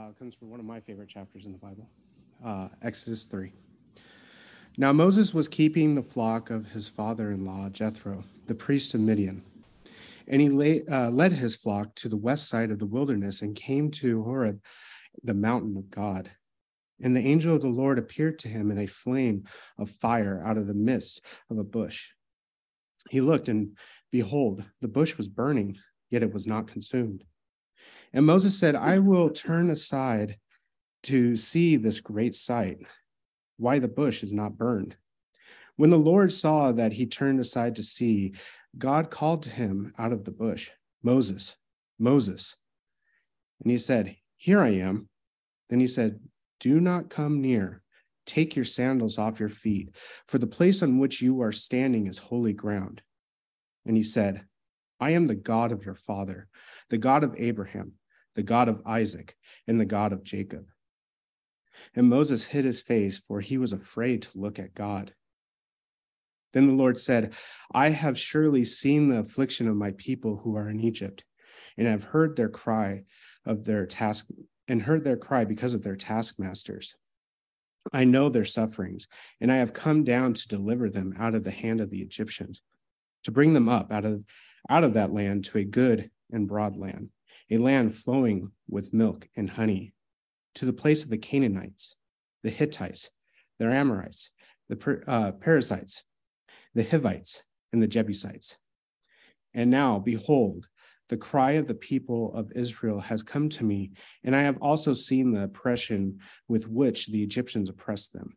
uh, comes from one of my favorite chapters in the Bible, uh, Exodus 3. Now Moses was keeping the flock of his father in law, Jethro, the priest of Midian. And he lay, uh, led his flock to the west side of the wilderness and came to Horeb, the mountain of God. And the angel of the Lord appeared to him in a flame of fire out of the midst of a bush. He looked, and behold, the bush was burning, yet it was not consumed. And Moses said, I will turn aside to see this great sight, why the bush is not burned. When the Lord saw that he turned aside to see, God called to him out of the bush, Moses, Moses. And he said, Here I am. Then he said, Do not come near. Take your sandals off your feet, for the place on which you are standing is holy ground. And he said, I am the God of your father, the God of Abraham the God of Isaac, and the God of Jacob. And Moses hid his face, for he was afraid to look at God. Then the Lord said, I have surely seen the affliction of my people who are in Egypt, and have heard their cry of their task and heard their cry because of their taskmasters. I know their sufferings, and I have come down to deliver them out of the hand of the Egyptians, to bring them up out of out of that land to a good and broad land a land flowing with milk and honey, to the place of the Canaanites, the Hittites, the Amorites, the uh, Perizzites, the Hivites, and the Jebusites. And now, behold, the cry of the people of Israel has come to me, and I have also seen the oppression with which the Egyptians oppressed them.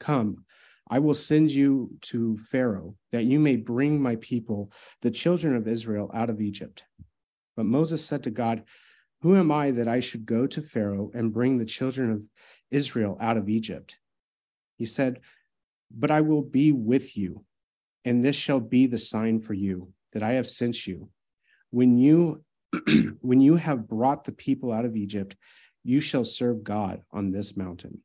Come, I will send you to Pharaoh, that you may bring my people, the children of Israel, out of Egypt. But Moses said to God, Who am I that I should go to Pharaoh and bring the children of Israel out of Egypt? He said, But I will be with you, and this shall be the sign for you that I have sent you. When you when you have brought the people out of Egypt, you shall serve God on this mountain.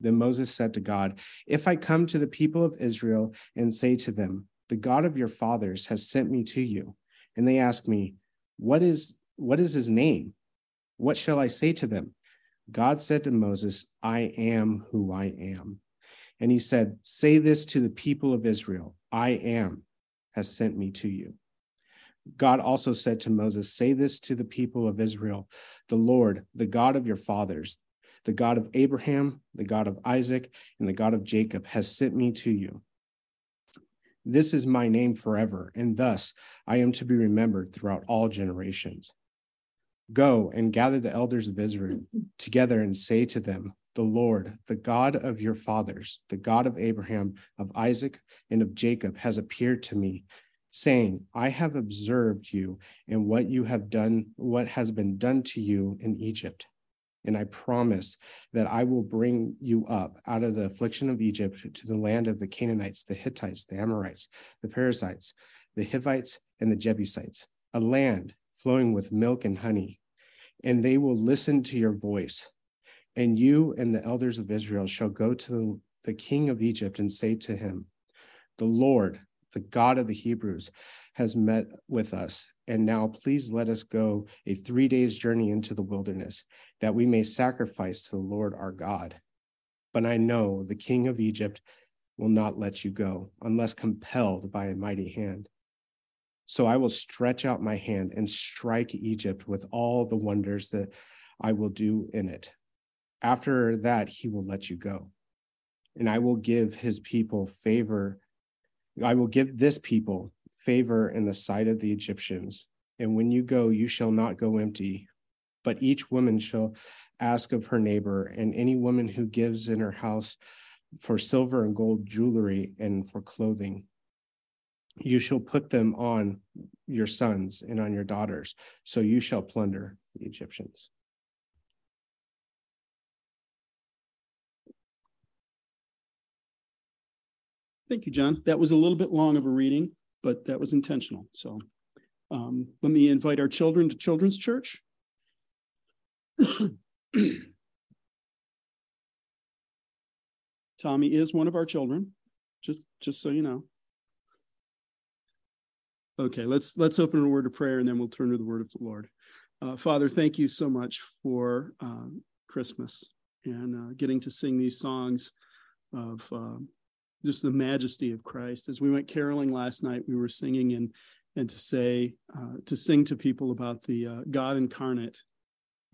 Then Moses said to God, If I come to the people of Israel and say to them, The God of your fathers has sent me to you, and they ask me, What is what is his name? What shall I say to them? God said to Moses, I am who I am. And he said, Say this to the people of Israel I am has sent me to you. God also said to Moses, Say this to the people of Israel The Lord, the God of your fathers, the God of Abraham, the God of Isaac, and the God of Jacob, has sent me to you. This is my name forever, and thus I am to be remembered throughout all generations. Go and gather the elders of Israel together and say to them, The Lord, the God of your fathers, the God of Abraham, of Isaac, and of Jacob, has appeared to me, saying, I have observed you and what you have done, what has been done to you in Egypt and I promise that I will bring you up out of the affliction of Egypt to the land of the Canaanites, the Hittites, the Amorites, the Perizzites, the Hivites, and the Jebusites, a land flowing with milk and honey. And they will listen to your voice. And you and the elders of Israel shall go to the king of Egypt and say to him, The Lord, the God of the Hebrews, has met with us. And now please let us go a three days journey into the wilderness, that we may sacrifice to the Lord our God. But I know the king of Egypt will not let you go unless compelled by a mighty hand. So I will stretch out my hand and strike Egypt with all the wonders that I will do in it. After that, he will let you go. And I will give his people favor. I will give this people favor in the sight of the Egyptians. And when you go, you shall not go empty, but each woman shall ask of her neighbor, and any woman who gives in her house for silver and gold jewelry and for clothing. You shall put them on your sons and on your daughters, so you shall plunder the Egyptians. Thank you, John. That was a little bit long of a reading but that was intentional. So um, let me invite our children to Children's Church. Tommy is one of our children, just just so you know. Okay, let's let's open a word of prayer and then we'll turn to the word of the Lord. Uh, Father, thank you so much for uh, Christmas and uh, getting to sing these songs of uh, just the majesty of Christ. As we went caroling last night, we were singing and and to say uh, to sing to people about the uh, God incarnate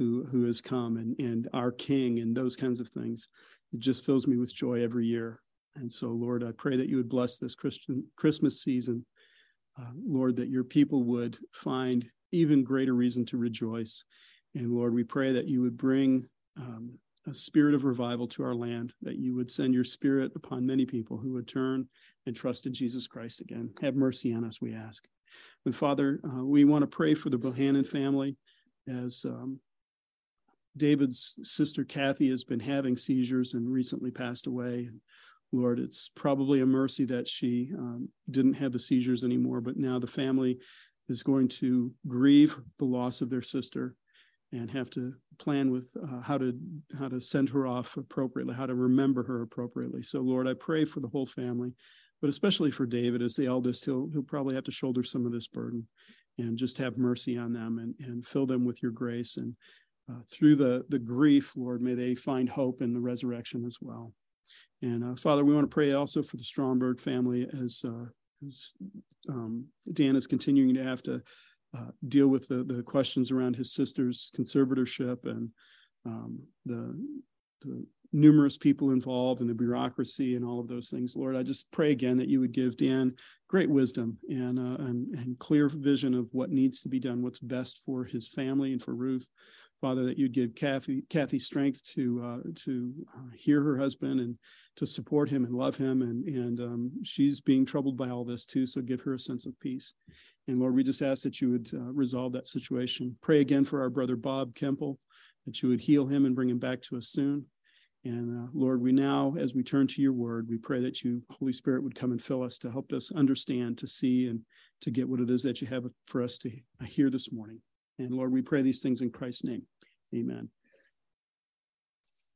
who who has come and and our King and those kinds of things. It just fills me with joy every year. And so, Lord, I pray that you would bless this Christian Christmas season. Uh, Lord, that your people would find even greater reason to rejoice. And Lord, we pray that you would bring um, a spirit of revival to our land, that you would send your spirit upon many people who would turn and trust in Jesus Christ again. Have mercy on us, we ask. And Father, uh, we want to pray for the Bohannon family as um, David's sister Kathy has been having seizures and recently passed away. Lord, it's probably a mercy that she um, didn't have the seizures anymore, but now the family is going to grieve the loss of their sister and have to plan with uh, how to how to send her off appropriately, how to remember her appropriately. So, Lord, I pray for the whole family, but especially for David as the eldest. He'll he'll probably have to shoulder some of this burden, and just have mercy on them and and fill them with your grace. And uh, through the the grief, Lord, may they find hope in the resurrection as well. And uh, Father, we want to pray also for the Stromberg family as uh, as um, Dan is continuing to have to uh, deal with the, the questions around his sister's conservatorship and um, the, the numerous people involved and the bureaucracy and all of those things. Lord, I just pray again that you would give Dan great wisdom and, uh, and, and clear vision of what needs to be done, what's best for his family and for Ruth. Father, that you'd give Kathy, Kathy strength to uh, to uh, hear her husband and to support him and love him, and and um, she's being troubled by all this too. So give her a sense of peace. And Lord, we just ask that you would uh, resolve that situation. Pray again for our brother Bob Kemple, that you would heal him and bring him back to us soon. And uh, Lord, we now, as we turn to your word, we pray that you, Holy Spirit, would come and fill us to help us understand, to see, and to get what it is that you have for us to hear this morning. And Lord, we pray these things in Christ's name. Amen.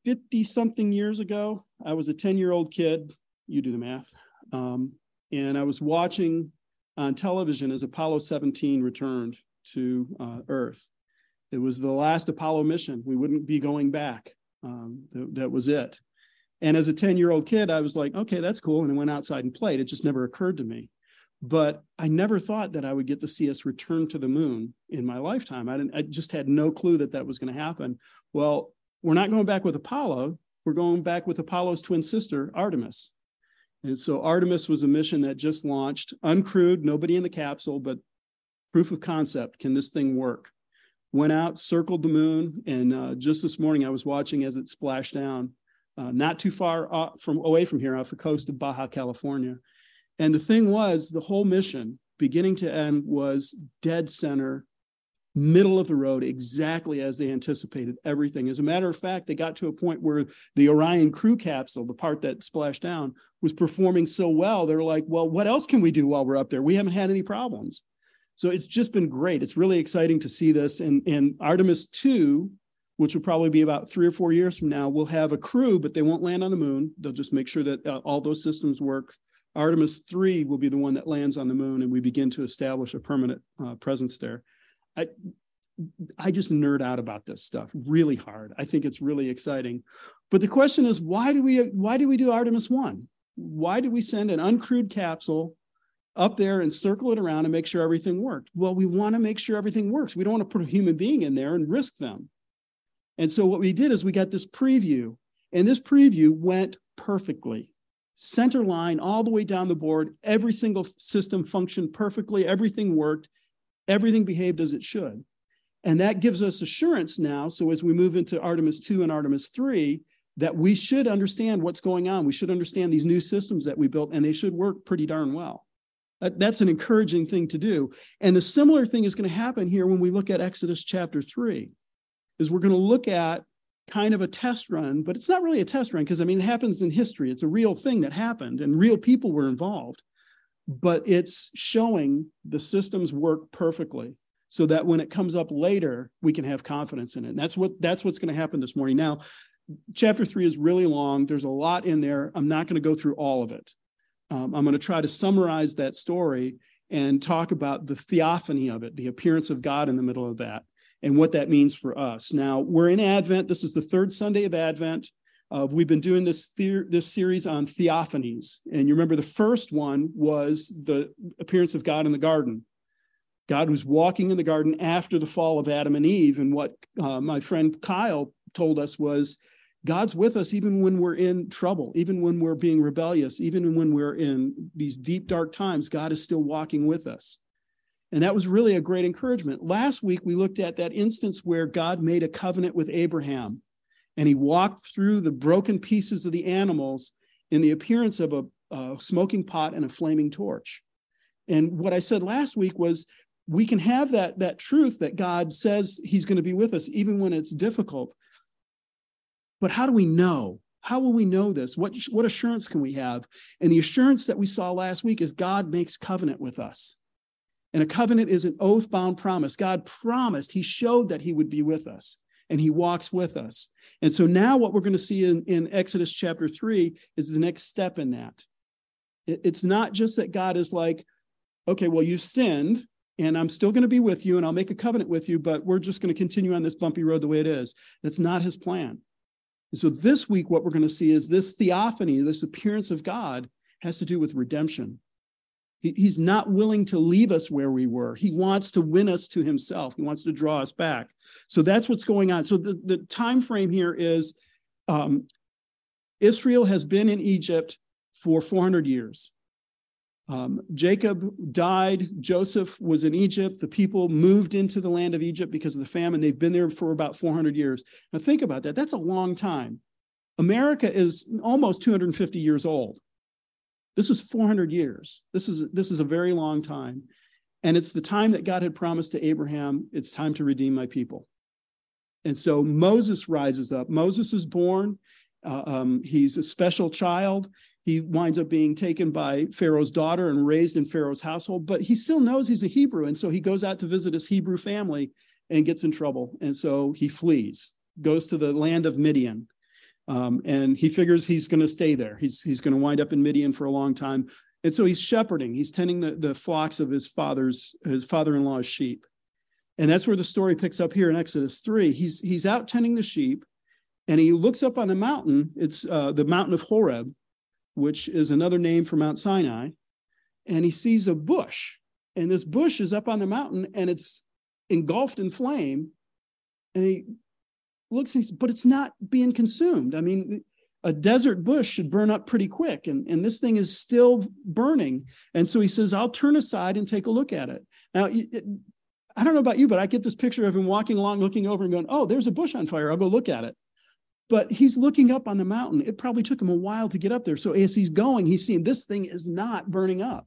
50 something years ago, I was a 10 year old kid. You do the math. Um, and I was watching on television as Apollo 17 returned to uh, Earth. It was the last Apollo mission. We wouldn't be going back. Um, th- that was it. And as a 10 year old kid, I was like, okay, that's cool. And I went outside and played. It just never occurred to me but I never thought that I would get to see us return to the moon in my lifetime. I, I just had no clue that that was going to happen. Well, we're not going back with Apollo. We're going back with Apollo's twin sister, Artemis. And so Artemis was a mission that just launched, uncrewed, nobody in the capsule, but proof of concept. Can this thing work? Went out, circled the moon, and uh, just this morning I was watching as it splashed down, uh, not too far from away from here, off the coast of Baja California. And the thing was, the whole mission, beginning to end, was dead center, middle of the road, exactly as they anticipated everything. As a matter of fact, they got to a point where the Orion crew capsule, the part that splashed down, was performing so well. They're like, well, what else can we do while we're up there? We haven't had any problems. So it's just been great. It's really exciting to see this. And, and Artemis 2, which will probably be about three or four years from now, will have a crew, but they won't land on the moon. They'll just make sure that uh, all those systems work Artemis 3 will be the one that lands on the moon and we begin to establish a permanent uh, presence there. I, I just nerd out about this stuff really hard. I think it's really exciting. But the question is why do we why do we do Artemis 1? Why do we send an uncrewed capsule up there and circle it around and make sure everything worked? Well, we want to make sure everything works. We don't want to put a human being in there and risk them. And so what we did is we got this preview, and this preview went perfectly center line all the way down the board. Every single system functioned perfectly. Everything worked. Everything behaved as it should. And that gives us assurance now. So as we move into Artemis 2 and Artemis 3, that we should understand what's going on. We should understand these new systems that we built, and they should work pretty darn well. That's an encouraging thing to do. And the similar thing is going to happen here when we look at Exodus chapter 3, is we're going to look at kind of a test run, but it's not really a test run because I mean, it happens in history. It's a real thing that happened and real people were involved, but it's showing the systems work perfectly so that when it comes up later, we can have confidence in it. And that's what that's what's going to happen this morning. Now, chapter three is really long. There's a lot in there. I'm not going to go through all of it. Um, I'm going to try to summarize that story and talk about the theophany of it, the appearance of God in the middle of that and what that means for us. Now, we're in Advent. This is the third Sunday of Advent. Uh, we've been doing this this series on theophanies, and you remember the first one was the appearance of God in the garden. God was walking in the garden after the fall of Adam and Eve, and what uh, my friend Kyle told us was God's with us even when we're in trouble, even when we're being rebellious, even when we're in these deep, dark times, God is still walking with us. And that was really a great encouragement. Last week, we looked at that instance where God made a covenant with Abraham and he walked through the broken pieces of the animals in the appearance of a, a smoking pot and a flaming torch. And what I said last week was we can have that, that truth that God says he's going to be with us even when it's difficult. But how do we know? How will we know this? What, what assurance can we have? And the assurance that we saw last week is God makes covenant with us. And a covenant is an oath bound promise. God promised, He showed that He would be with us and He walks with us. And so now what we're going to see in, in Exodus chapter three is the next step in that. It, it's not just that God is like, okay, well, you've sinned and I'm still going to be with you and I'll make a covenant with you, but we're just going to continue on this bumpy road the way it is. That's not His plan. And so this week, what we're going to see is this theophany, this appearance of God, has to do with redemption. He's not willing to leave us where we were. He wants to win us to himself. He wants to draw us back. So that's what's going on. So the, the time frame here is um, Israel has been in Egypt for 400 years. Um, Jacob died. Joseph was in Egypt. The people moved into the land of Egypt because of the famine. They've been there for about 400 years. Now, think about that. That's a long time. America is almost 250 years old. This is 400 years. This is, this is a very long time. And it's the time that God had promised to Abraham it's time to redeem my people. And so Moses rises up. Moses is born. Uh, um, he's a special child. He winds up being taken by Pharaoh's daughter and raised in Pharaoh's household, but he still knows he's a Hebrew. And so he goes out to visit his Hebrew family and gets in trouble. And so he flees, goes to the land of Midian. Um, and he figures he's going to stay there. He's, he's going to wind up in Midian for a long time. And so he's shepherding, he's tending the, the flocks of his father's, his father-in-law's sheep. And that's where the story picks up here in Exodus 3. He's, he's out tending the sheep and he looks up on a mountain. It's uh, the mountain of Horeb, which is another name for Mount Sinai. And he sees a bush. And this bush is up on the mountain and it's engulfed in flame. And he looks but it's not being consumed. I mean, a desert bush should burn up pretty quick, and, and this thing is still burning. And so he says, I'll turn aside and take a look at it. Now, it, I don't know about you, but I get this picture of him walking along, looking over and going, Oh, there's a bush on fire. I'll go look at it. But he's looking up on the mountain. It probably took him a while to get up there. So as he's going, he's seeing this thing is not burning up.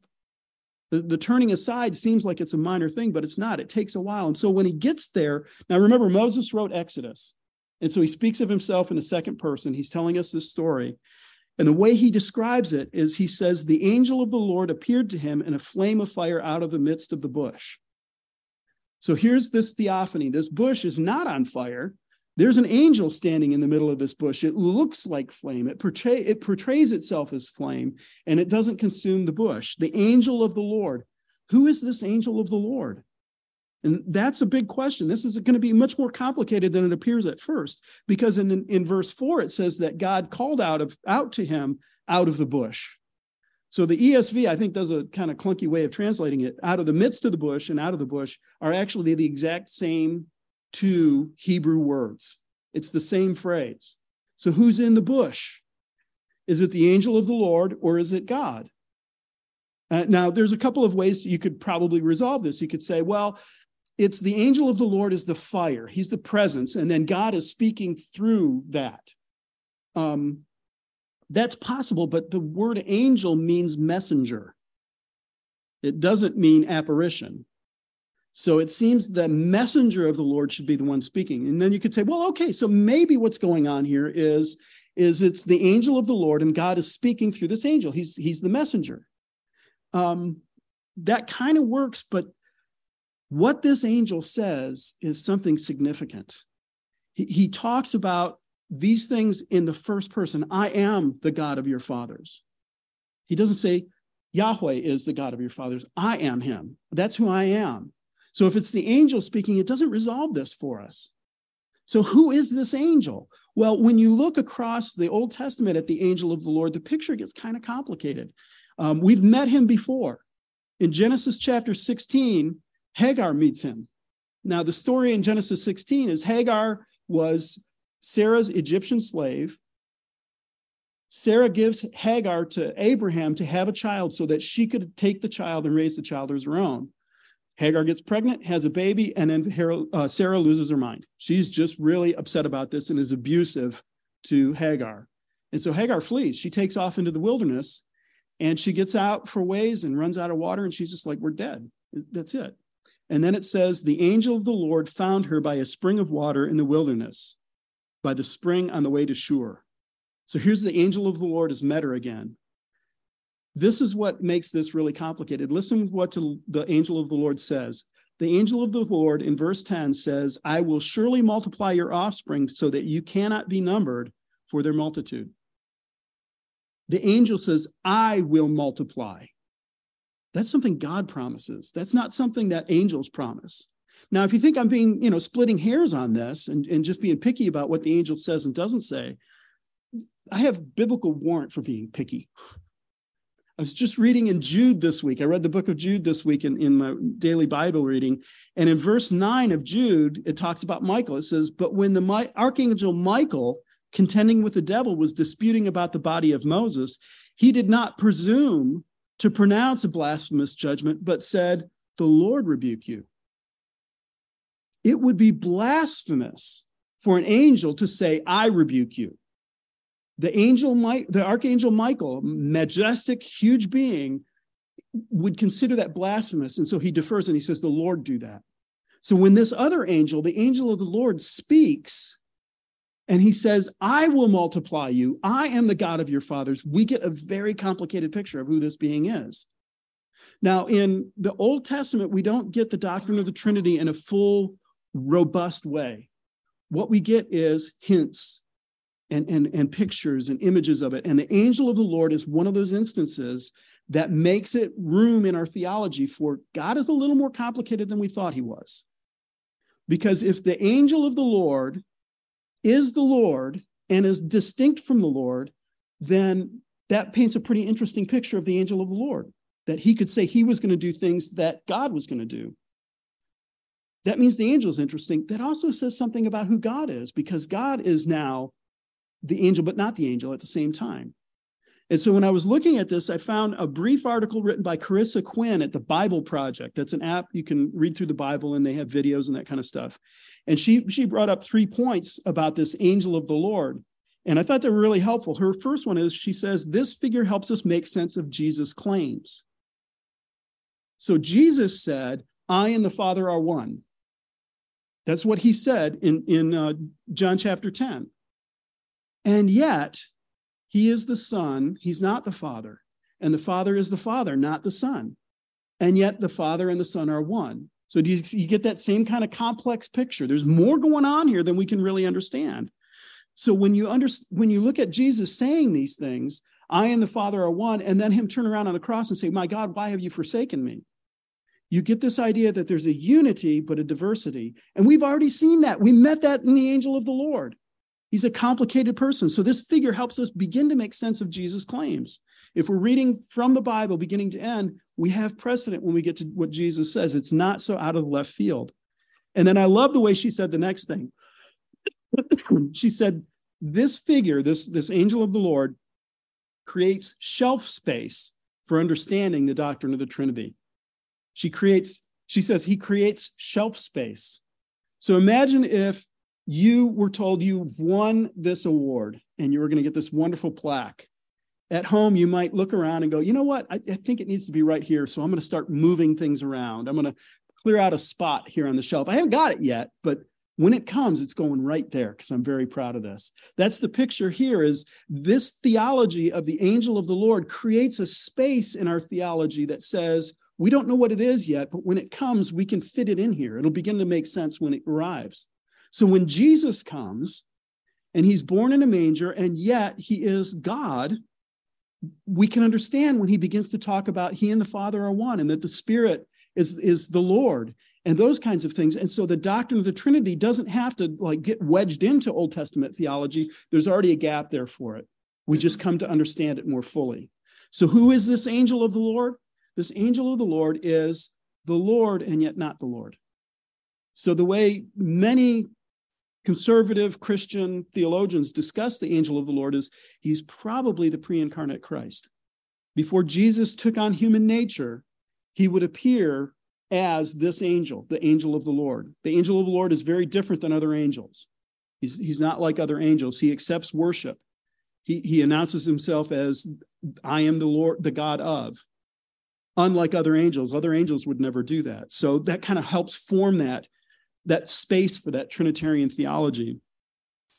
The, the turning aside seems like it's a minor thing, but it's not. It takes a while. And so when he gets there, now remember, Moses wrote Exodus. And so he speaks of himself in a second person. He's telling us this story. And the way he describes it is he says, The angel of the Lord appeared to him in a flame of fire out of the midst of the bush. So here's this theophany. This bush is not on fire. There's an angel standing in the middle of this bush. It looks like flame. It, portray, it portrays itself as flame, and it doesn't consume the bush. The angel of the Lord. Who is this angel of the Lord? And that's a big question. This is going to be much more complicated than it appears at first, because in, in verse four, it says that God called out of out to him out of the bush. So the ESV, I think, does a kind of clunky way of translating it. Out of the midst of the bush and out of the bush are actually the exact same two Hebrew words. It's the same phrase. So who's in the bush? Is it the angel of the Lord or is it God? Uh, now, there's a couple of ways you could probably resolve this. You could say, well, it's the angel of the Lord is the fire. He's the presence, and then God is speaking through that. Um, that's possible, but the word angel means messenger. It doesn't mean apparition. So it seems the messenger of the Lord should be the one speaking. And then you could say, well, okay, so maybe what's going on here is, is it's the angel of the Lord, and God is speaking through this angel. He's he's the messenger. Um, that kind of works, but what this angel says is something significant. He, he talks about these things in the first person I am the God of your fathers. He doesn't say, Yahweh is the God of your fathers. I am him. That's who I am. So if it's the angel speaking, it doesn't resolve this for us. So who is this angel? Well, when you look across the Old Testament at the angel of the Lord, the picture gets kind of complicated. Um, we've met him before. In Genesis chapter 16, Hagar meets him. Now, the story in Genesis 16 is Hagar was Sarah's Egyptian slave. Sarah gives Hagar to Abraham to have a child so that she could take the child and raise the child as her own. Hagar gets pregnant, has a baby, and then uh, Sarah loses her mind. She's just really upset about this and is abusive to Hagar. And so Hagar flees. She takes off into the wilderness and she gets out for ways and runs out of water. And she's just like, We're dead. That's it. And then it says, The angel of the Lord found her by a spring of water in the wilderness, by the spring on the way to Shur. So here's the angel of the Lord has met her again. This is what makes this really complicated. Listen what the angel of the Lord says. The angel of the Lord in verse 10 says, I will surely multiply your offspring so that you cannot be numbered for their multitude. The angel says, I will multiply. That's something God promises. That's not something that angels promise. Now, if you think I'm being, you know, splitting hairs on this and, and just being picky about what the angel says and doesn't say, I have biblical warrant for being picky. I was just reading in Jude this week. I read the book of Jude this week in, in my daily Bible reading. And in verse 9 of Jude, it talks about Michael. It says, But when the archangel Michael, contending with the devil, was disputing about the body of Moses, he did not presume to pronounce a blasphemous judgment, but said, The Lord rebuke you. It would be blasphemous for an angel to say, I rebuke you the angel might the archangel michael majestic huge being would consider that blasphemous and so he defers and he says the lord do that so when this other angel the angel of the lord speaks and he says i will multiply you i am the god of your fathers we get a very complicated picture of who this being is now in the old testament we don't get the doctrine of the trinity in a full robust way what we get is hints and, and, and pictures and images of it. And the angel of the Lord is one of those instances that makes it room in our theology for God is a little more complicated than we thought he was. Because if the angel of the Lord is the Lord and is distinct from the Lord, then that paints a pretty interesting picture of the angel of the Lord, that he could say he was going to do things that God was going to do. That means the angel is interesting. That also says something about who God is, because God is now the angel, but not the angel at the same time. And so when I was looking at this, I found a brief article written by Carissa Quinn at the Bible Project. That's an app you can read through the Bible and they have videos and that kind of stuff. And she she brought up three points about this angel of the Lord. And I thought they were really helpful. Her first one is she says this figure helps us make sense of Jesus' claims. So Jesus said, I and the Father are one. That's what he said in, in uh, John chapter 10. And yet, he is the Son, he's not the Father. And the Father is the Father, not the Son. And yet, the Father and the Son are one. So, do you, you get that same kind of complex picture? There's more going on here than we can really understand. So, when you, under, when you look at Jesus saying these things, I and the Father are one, and then him turn around on the cross and say, My God, why have you forsaken me? You get this idea that there's a unity, but a diversity. And we've already seen that. We met that in the angel of the Lord. He's a complicated person. So this figure helps us begin to make sense of Jesus' claims. If we're reading from the Bible beginning to end, we have precedent when we get to what Jesus says. It's not so out of left field. And then I love the way she said the next thing. she said, This figure, this, this angel of the Lord, creates shelf space for understanding the doctrine of the Trinity. She creates, she says, he creates shelf space. So imagine if you were told you won this award and you were going to get this wonderful plaque. At home, you might look around and go, you know what? I, I think it needs to be right here. So I'm going to start moving things around. I'm going to clear out a spot here on the shelf. I haven't got it yet, but when it comes, it's going right there because I'm very proud of this. That's the picture here is this theology of the angel of the Lord creates a space in our theology that says, we don't know what it is yet, but when it comes, we can fit it in here. It'll begin to make sense when it arrives. So when Jesus comes and he's born in a manger and yet he is God, we can understand when he begins to talk about he and the Father are one and that the Spirit is, is the Lord and those kinds of things. And so the doctrine of the Trinity doesn't have to like get wedged into Old Testament theology. There's already a gap there for it. We just come to understand it more fully. So who is this angel of the Lord? This angel of the Lord is the Lord and yet not the Lord. So the way many conservative Christian theologians discuss the angel of the Lord is he's probably the pre incarnate Christ. Before Jesus took on human nature, he would appear as this angel, the angel of the Lord. The angel of the Lord is very different than other angels. He's, he's not like other angels. He accepts worship. He, he announces himself as, I am the Lord, the God of. Unlike other angels, other angels would never do that. So that kind of helps form that that space for that Trinitarian theology.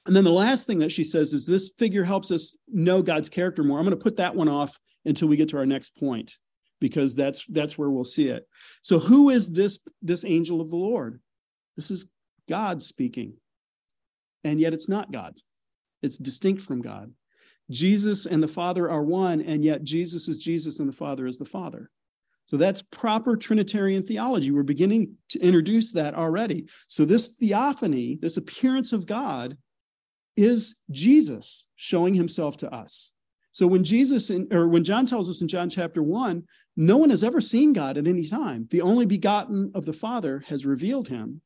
And then the last thing that she says is this figure helps us know God's character more. I'm going to put that one off until we get to our next point because that's that's where we'll see it. So who is this this angel of the Lord? This is God speaking. And yet it's not God. It's distinct from God. Jesus and the Father are one and yet Jesus is Jesus and the Father is the Father. So that's proper Trinitarian theology. We're beginning to introduce that already. So this theophany, this appearance of God, is Jesus showing himself to us. So when Jesus in, or when John tells us in John chapter 1, no one has ever seen God at any time. The only begotten of the Father has revealed him.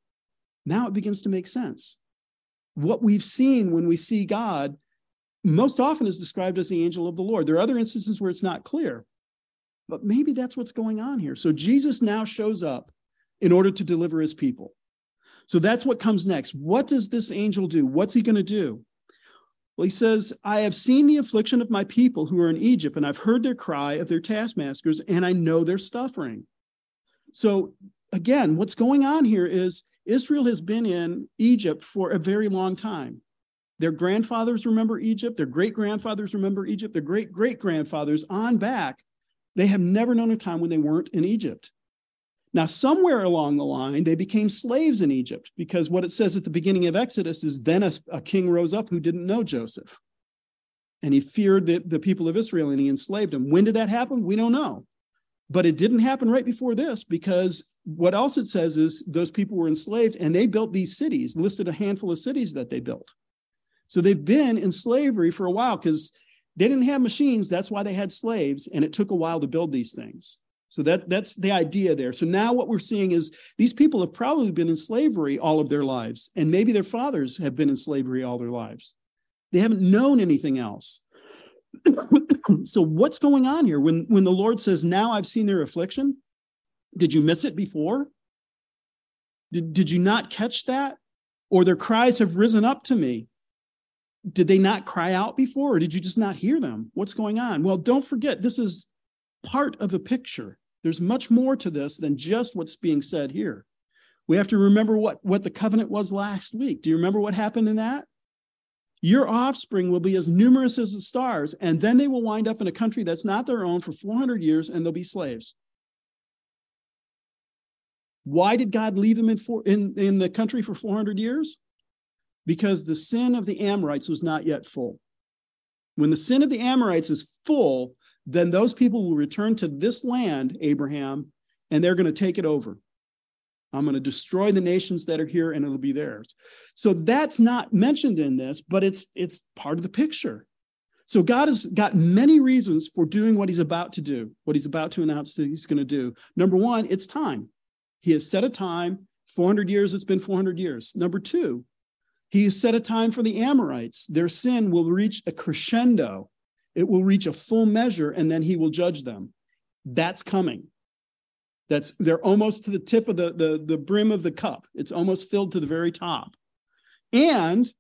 Now it begins to make sense. What we've seen when we see God most often is described as the angel of the Lord. There are other instances where it's not clear. But maybe that's what's going on here. So Jesus now shows up in order to deliver his people. So that's what comes next. What does this angel do? What's he going to do? Well, he says, I have seen the affliction of my people who are in Egypt, and I've heard their cry of their taskmasters, and I know their suffering. So, again, what's going on here is Israel has been in Egypt for a very long time. Their grandfathers remember Egypt, their great grandfathers remember Egypt, their great great grandfathers on back they have never known a time when they weren't in Egypt. Now, somewhere along the line, they became slaves in Egypt because what it says at the beginning of Exodus is then a, a king rose up who didn't know Joseph. And he feared the, the people of Israel and he enslaved them. When did that happen? We don't know. But it didn't happen right before this because what else it says is those people were enslaved and they built these cities, listed a handful of cities that they built. So they've been in slavery for a while because they didn't have machines. That's why they had slaves, and it took a while to build these things. So that that's the idea there. So now what we're seeing is these people have probably been in slavery all of their lives, and maybe their fathers have been in slavery all their lives. They haven't known anything else. so what's going on here when when the Lord says, "Now I've seen their affliction"? Did you miss it before? Did, did you not catch that? Or their cries have risen up to me did they not cry out before or did you just not hear them? What's going on? Well don't forget this is part of a picture. There's much more to this than just what's being said here. We have to remember what what the covenant was last week. Do you remember what happened in that? Your offspring will be as numerous as the stars and then they will wind up in a country that's not their own for 400 years and they'll be slaves. Why did god leave them in, for, in, in the country for 400 years because the sin of the Amorites was not yet full. When the sin of the Amorites is full, then those people will return to this land, Abraham, and they're going to take it over. I'm going to destroy the nations that are here and it'll be theirs. So that's not mentioned in this, but it's it's part of the picture. So God has got many reasons for doing what he's about to do, what he's about to announce that he's going to do. Number 1, it's time. He has set a time, 400 years it's been 400 years. Number 2, he set a time for the Amorites. Their sin will reach a crescendo, it will reach a full measure, and then he will judge them. That's coming. That's they're almost to the tip of the, the, the brim of the cup. It's almost filled to the very top. And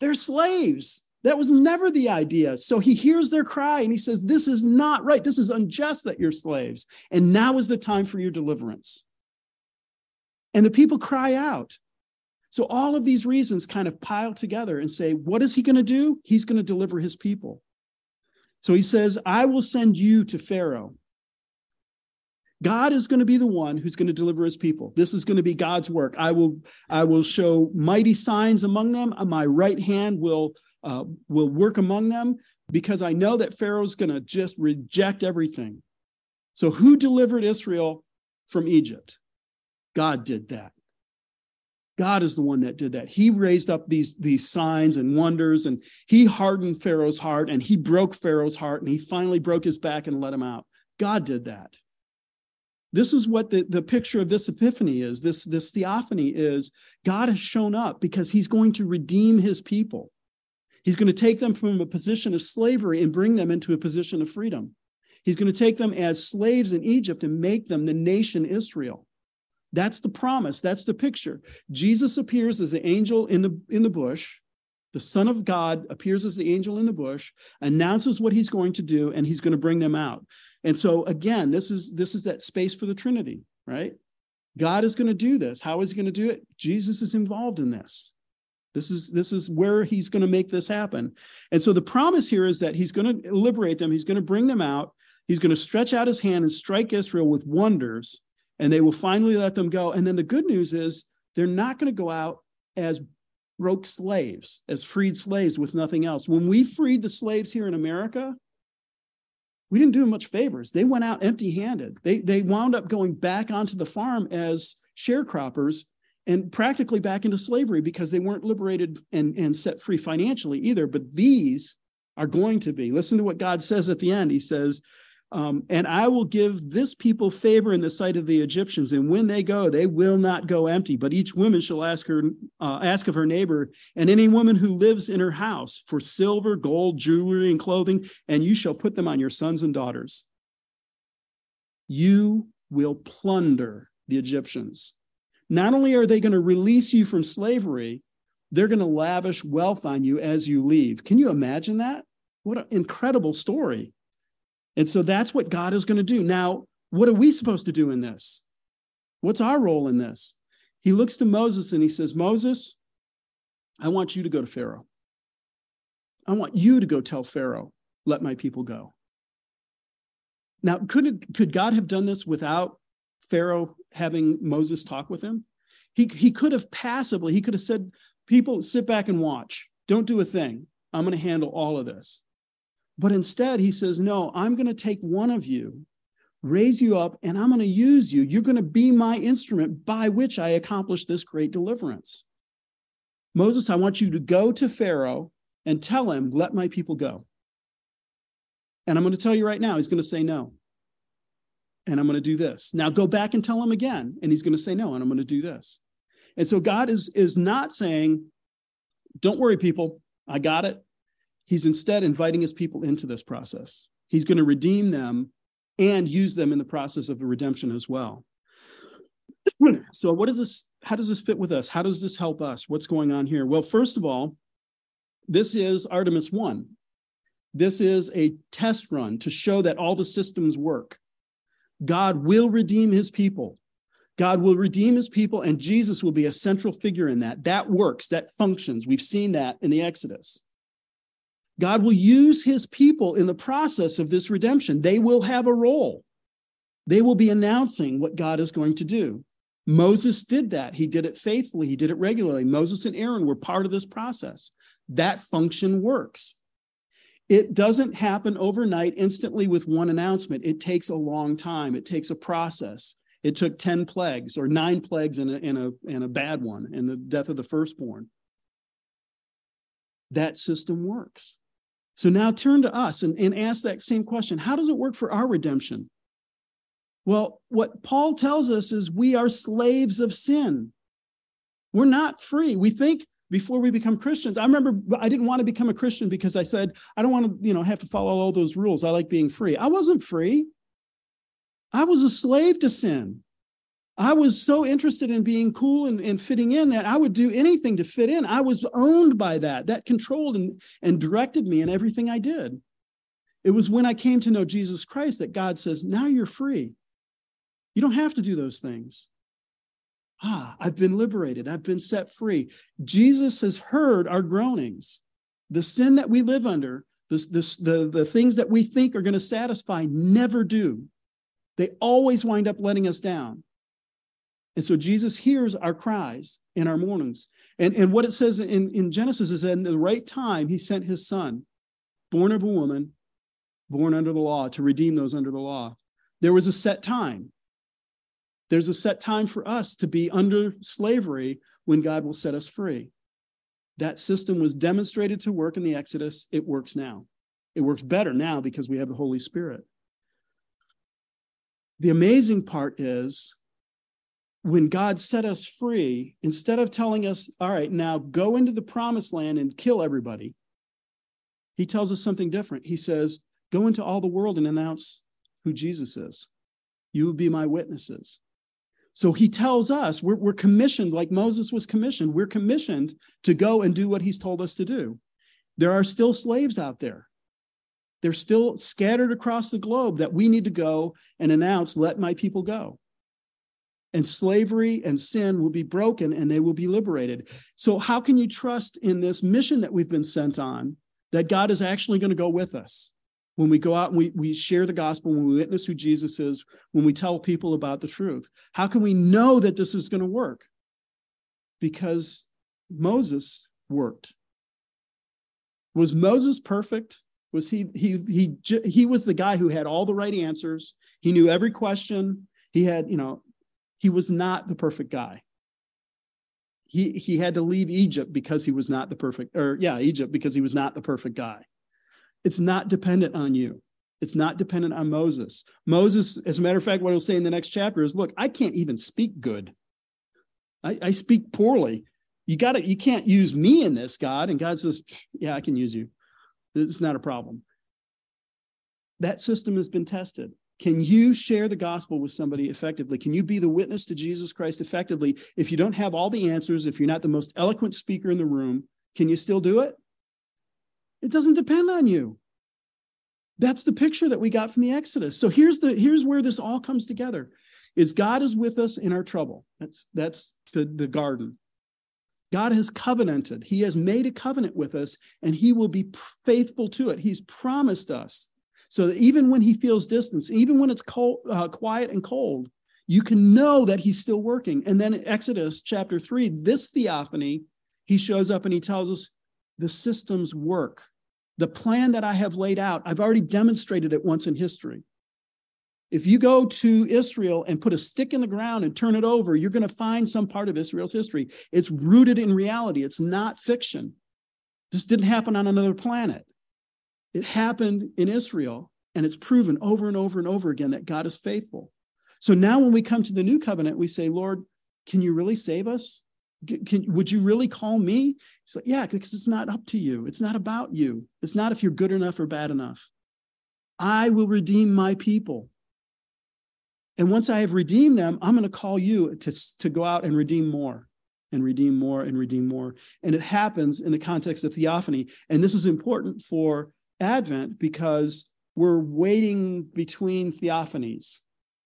they're slaves. That was never the idea. So he hears their cry and he says, This is not right. This is unjust that you're slaves. And now is the time for your deliverance. And the people cry out. So all of these reasons kind of pile together and say, what is he going to do? He's going to deliver his people. So he says, I will send you to Pharaoh. God is going to be the one who's going to deliver his people. This is going to be God's work. I will, I will show mighty signs among them. My right hand will, uh, will work among them because I know that Pharaoh's going to just reject everything. So who delivered Israel from Egypt. God did that. God is the one that did that. He raised up these, these signs and wonders, and he hardened Pharaoh's heart, and he broke Pharaoh's heart, and he finally broke his back and let him out. God did that. This is what the, the picture of this epiphany is. This, this theophany is God has shown up because he's going to redeem his people. He's going to take them from a position of slavery and bring them into a position of freedom. He's going to take them as slaves in Egypt and make them the nation Israel. That's the promise. That's the picture. Jesus appears as an angel in the in the bush. The Son of God appears as the angel in the bush, announces what he's going to do, and he's going to bring them out. And so again, this is this is that space for the Trinity, right? God is going to do this. How is he going to do it? Jesus is involved in this. This is this is where he's going to make this happen. And so the promise here is that he's going to liberate them, he's going to bring them out, he's going to stretch out his hand and strike Israel with wonders and they will finally let them go. And then the good news is they're not going to go out as broke slaves, as freed slaves with nothing else. When we freed the slaves here in America, we didn't do them much favors. They went out empty handed. They, they wound up going back onto the farm as sharecroppers and practically back into slavery because they weren't liberated and, and set free financially either. But these are going to be. Listen to what God says at the end. He says, um, and I will give this people favor in the sight of the Egyptians. And when they go, they will not go empty. But each woman shall ask her, uh, ask of her neighbor, and any woman who lives in her house for silver, gold, jewelry, and clothing, and you shall put them on your sons and daughters. You will plunder the Egyptians. Not only are they going to release you from slavery, they're going to lavish wealth on you as you leave. Can you imagine that? What an incredible story. And so that's what God is going to do. Now, what are we supposed to do in this? What's our role in this? He looks to Moses and he says, Moses, I want you to go to Pharaoh. I want you to go tell Pharaoh, let my people go. Now, could, it, could God have done this without Pharaoh having Moses talk with him? He, he could have passively, he could have said, People, sit back and watch. Don't do a thing. I'm going to handle all of this. But instead, he says, No, I'm going to take one of you, raise you up, and I'm going to use you. You're going to be my instrument by which I accomplish this great deliverance. Moses, I want you to go to Pharaoh and tell him, Let my people go. And I'm going to tell you right now, he's going to say no. And I'm going to do this. Now go back and tell him again. And he's going to say no. And I'm going to do this. And so God is, is not saying, Don't worry, people. I got it. He's instead inviting his people into this process. He's going to redeem them and use them in the process of the redemption as well. so, what is this? How does this fit with us? How does this help us? What's going on here? Well, first of all, this is Artemis 1. This is a test run to show that all the systems work. God will redeem his people. God will redeem his people, and Jesus will be a central figure in that. That works, that functions. We've seen that in the Exodus. God will use his people in the process of this redemption. They will have a role. They will be announcing what God is going to do. Moses did that. He did it faithfully, he did it regularly. Moses and Aaron were part of this process. That function works. It doesn't happen overnight, instantly with one announcement. It takes a long time, it takes a process. It took 10 plagues or nine plagues and a, and a, and a bad one, and the death of the firstborn. That system works. So now turn to us and, and ask that same question How does it work for our redemption? Well, what Paul tells us is we are slaves of sin. We're not free. We think before we become Christians. I remember I didn't want to become a Christian because I said, I don't want to, you know, have to follow all those rules. I like being free. I wasn't free. I was a slave to sin. I was so interested in being cool and, and fitting in that I would do anything to fit in. I was owned by that. That controlled and, and directed me in everything I did. It was when I came to know Jesus Christ that God says, Now you're free. You don't have to do those things. Ah, I've been liberated. I've been set free. Jesus has heard our groanings. The sin that we live under, the, the, the, the things that we think are going to satisfy, never do. They always wind up letting us down. And so Jesus hears our cries and our mournings. And, and what it says in, in Genesis is that in the right time, he sent his son, born of a woman, born under the law, to redeem those under the law. There was a set time. There's a set time for us to be under slavery when God will set us free. That system was demonstrated to work in the Exodus. It works now. It works better now because we have the Holy Spirit. The amazing part is when God set us free, instead of telling us, all right, now go into the promised land and kill everybody, he tells us something different. He says, go into all the world and announce who Jesus is. You will be my witnesses. So he tells us we're, we're commissioned, like Moses was commissioned, we're commissioned to go and do what he's told us to do. There are still slaves out there. They're still scattered across the globe that we need to go and announce, let my people go. And slavery and sin will be broken and they will be liberated. So, how can you trust in this mission that we've been sent on that God is actually going to go with us? When we go out and we, we share the gospel, when we witness who Jesus is, when we tell people about the truth, how can we know that this is going to work? Because Moses worked. Was Moses perfect? was he he he he was the guy who had all the right answers he knew every question he had you know he was not the perfect guy. He he had to leave egypt because he was not the perfect or yeah egypt because he was not the perfect guy. It's not dependent on you. It's not dependent on moses. Moses as a matter of fact what he'll say in the next chapter is look i can't even speak good. I, I speak poorly. You got to you can't use me in this god. And god says yeah i can use you. It's not a problem. That system has been tested. Can you share the gospel with somebody effectively? Can you be the witness to Jesus Christ effectively? If you don't have all the answers, if you're not the most eloquent speaker in the room, can you still do it? It doesn't depend on you. That's the picture that we got from the Exodus. So here's the here's where this all comes together. Is God is with us in our trouble. That's that's the, the garden. God has covenanted. He has made a covenant with us, and He will be faithful to it. He's promised us. So that even when He feels distance, even when it's cold, uh, quiet and cold, you can know that He's still working. And then in Exodus chapter 3, this theophany, He shows up and He tells us the systems work. The plan that I have laid out, I've already demonstrated it once in history. If you go to Israel and put a stick in the ground and turn it over, you're going to find some part of Israel's history. It's rooted in reality, it's not fiction. This didn't happen on another planet. It happened in Israel, and it's proven over and over and over again that God is faithful. So now, when we come to the new covenant, we say, Lord, can you really save us? Can, would you really call me? He's like, yeah, because it's not up to you. It's not about you. It's not if you're good enough or bad enough. I will redeem my people. And once I have redeemed them, I'm going to call you to, to go out and redeem more and redeem more and redeem more. And it happens in the context of theophany. And this is important for Advent because we're waiting between theophanies.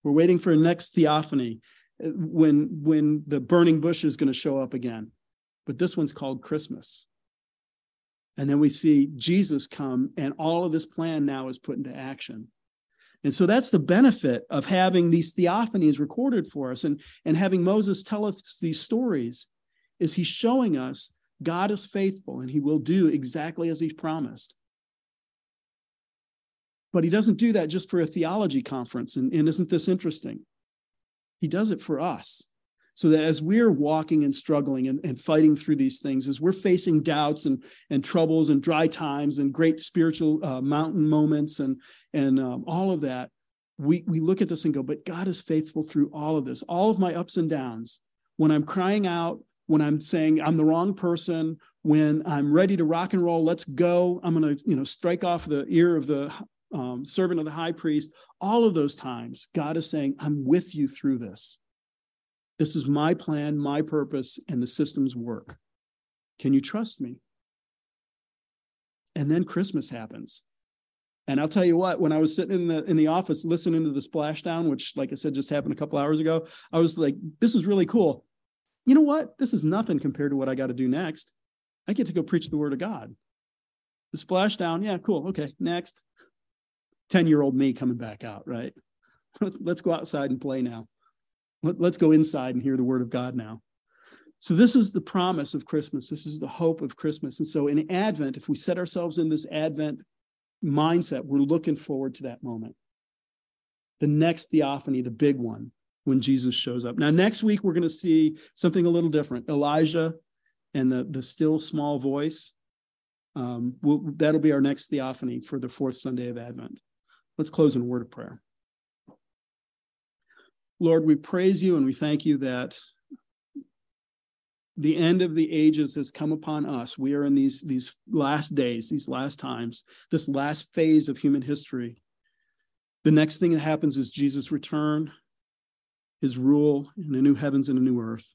We're waiting for a next theophany uh, when, when the burning bush is going to show up again. But this one's called Christmas. And then we see Jesus come, and all of this plan now is put into action. And so that's the benefit of having these theophanies recorded for us and, and having Moses tell us these stories is he's showing us God is faithful and he will do exactly as he's promised. But he doesn't do that just for a theology conference. And, and isn't this interesting? He does it for us so that as we're walking and struggling and, and fighting through these things, as we're facing doubts and, and troubles and dry times and great spiritual uh, mountain moments and, and um, all of that, we, we look at this and go, but God is faithful through all of this, all of my ups and downs. When I'm crying out, when I'm saying I'm the wrong person, when I'm ready to rock and roll, let's go. I'm going to, you know, strike off the ear of the um, servant of the high priest. All of those times, God is saying, I'm with you through this. This is my plan, my purpose, and the systems work. Can you trust me? And then Christmas happens. And I'll tell you what, when I was sitting in the in the office listening to the splashdown, which, like I said, just happened a couple hours ago, I was like, this is really cool. You know what? This is nothing compared to what I got to do next. I get to go preach the word of God. The splashdown, yeah, cool. Okay, next. 10 year old me coming back out, right? Let's go outside and play now. Let, us go inside and hear the word of God now. So, this is the promise of Christmas. This is the hope of Christmas. And so, in Advent, if we set ourselves in this Advent mindset, we're looking forward to that moment. The next theophany, the big one, when Jesus shows up. Now, next week, we're going to see something a little different Elijah and the, the still small voice. Um, we'll, that'll be our next theophany for the fourth Sunday of Advent. Let's close in a word of prayer. Lord, we praise you and we thank you that the end of the ages has come upon us. We are in these, these last days, these last times, this last phase of human history. The next thing that happens is Jesus' return, his rule in a new heavens and a new earth.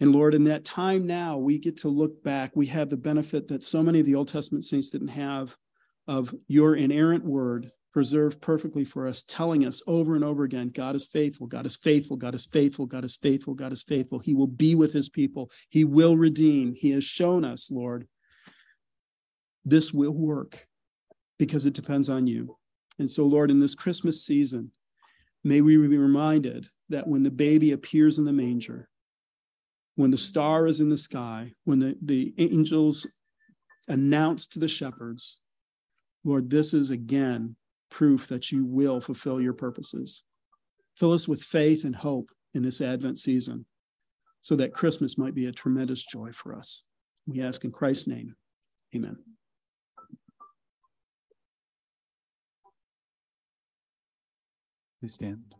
And Lord, in that time now, we get to look back. We have the benefit that so many of the Old Testament saints didn't have of your inerrant word preserved perfectly for us, telling us over and over again God is faithful, God is faithful, God is faithful, God is faithful, God is faithful. He will be with his people, He will redeem. He has shown us, Lord, this will work because it depends on you. And so, Lord, in this Christmas season, may we be reminded that when the baby appears in the manger, when the star is in the sky, when the, the angels announce to the shepherds, Lord, this is again proof that you will fulfill your purposes. Fill us with faith and hope in this Advent season so that Christmas might be a tremendous joy for us. We ask in Christ's name. Amen. Please stand.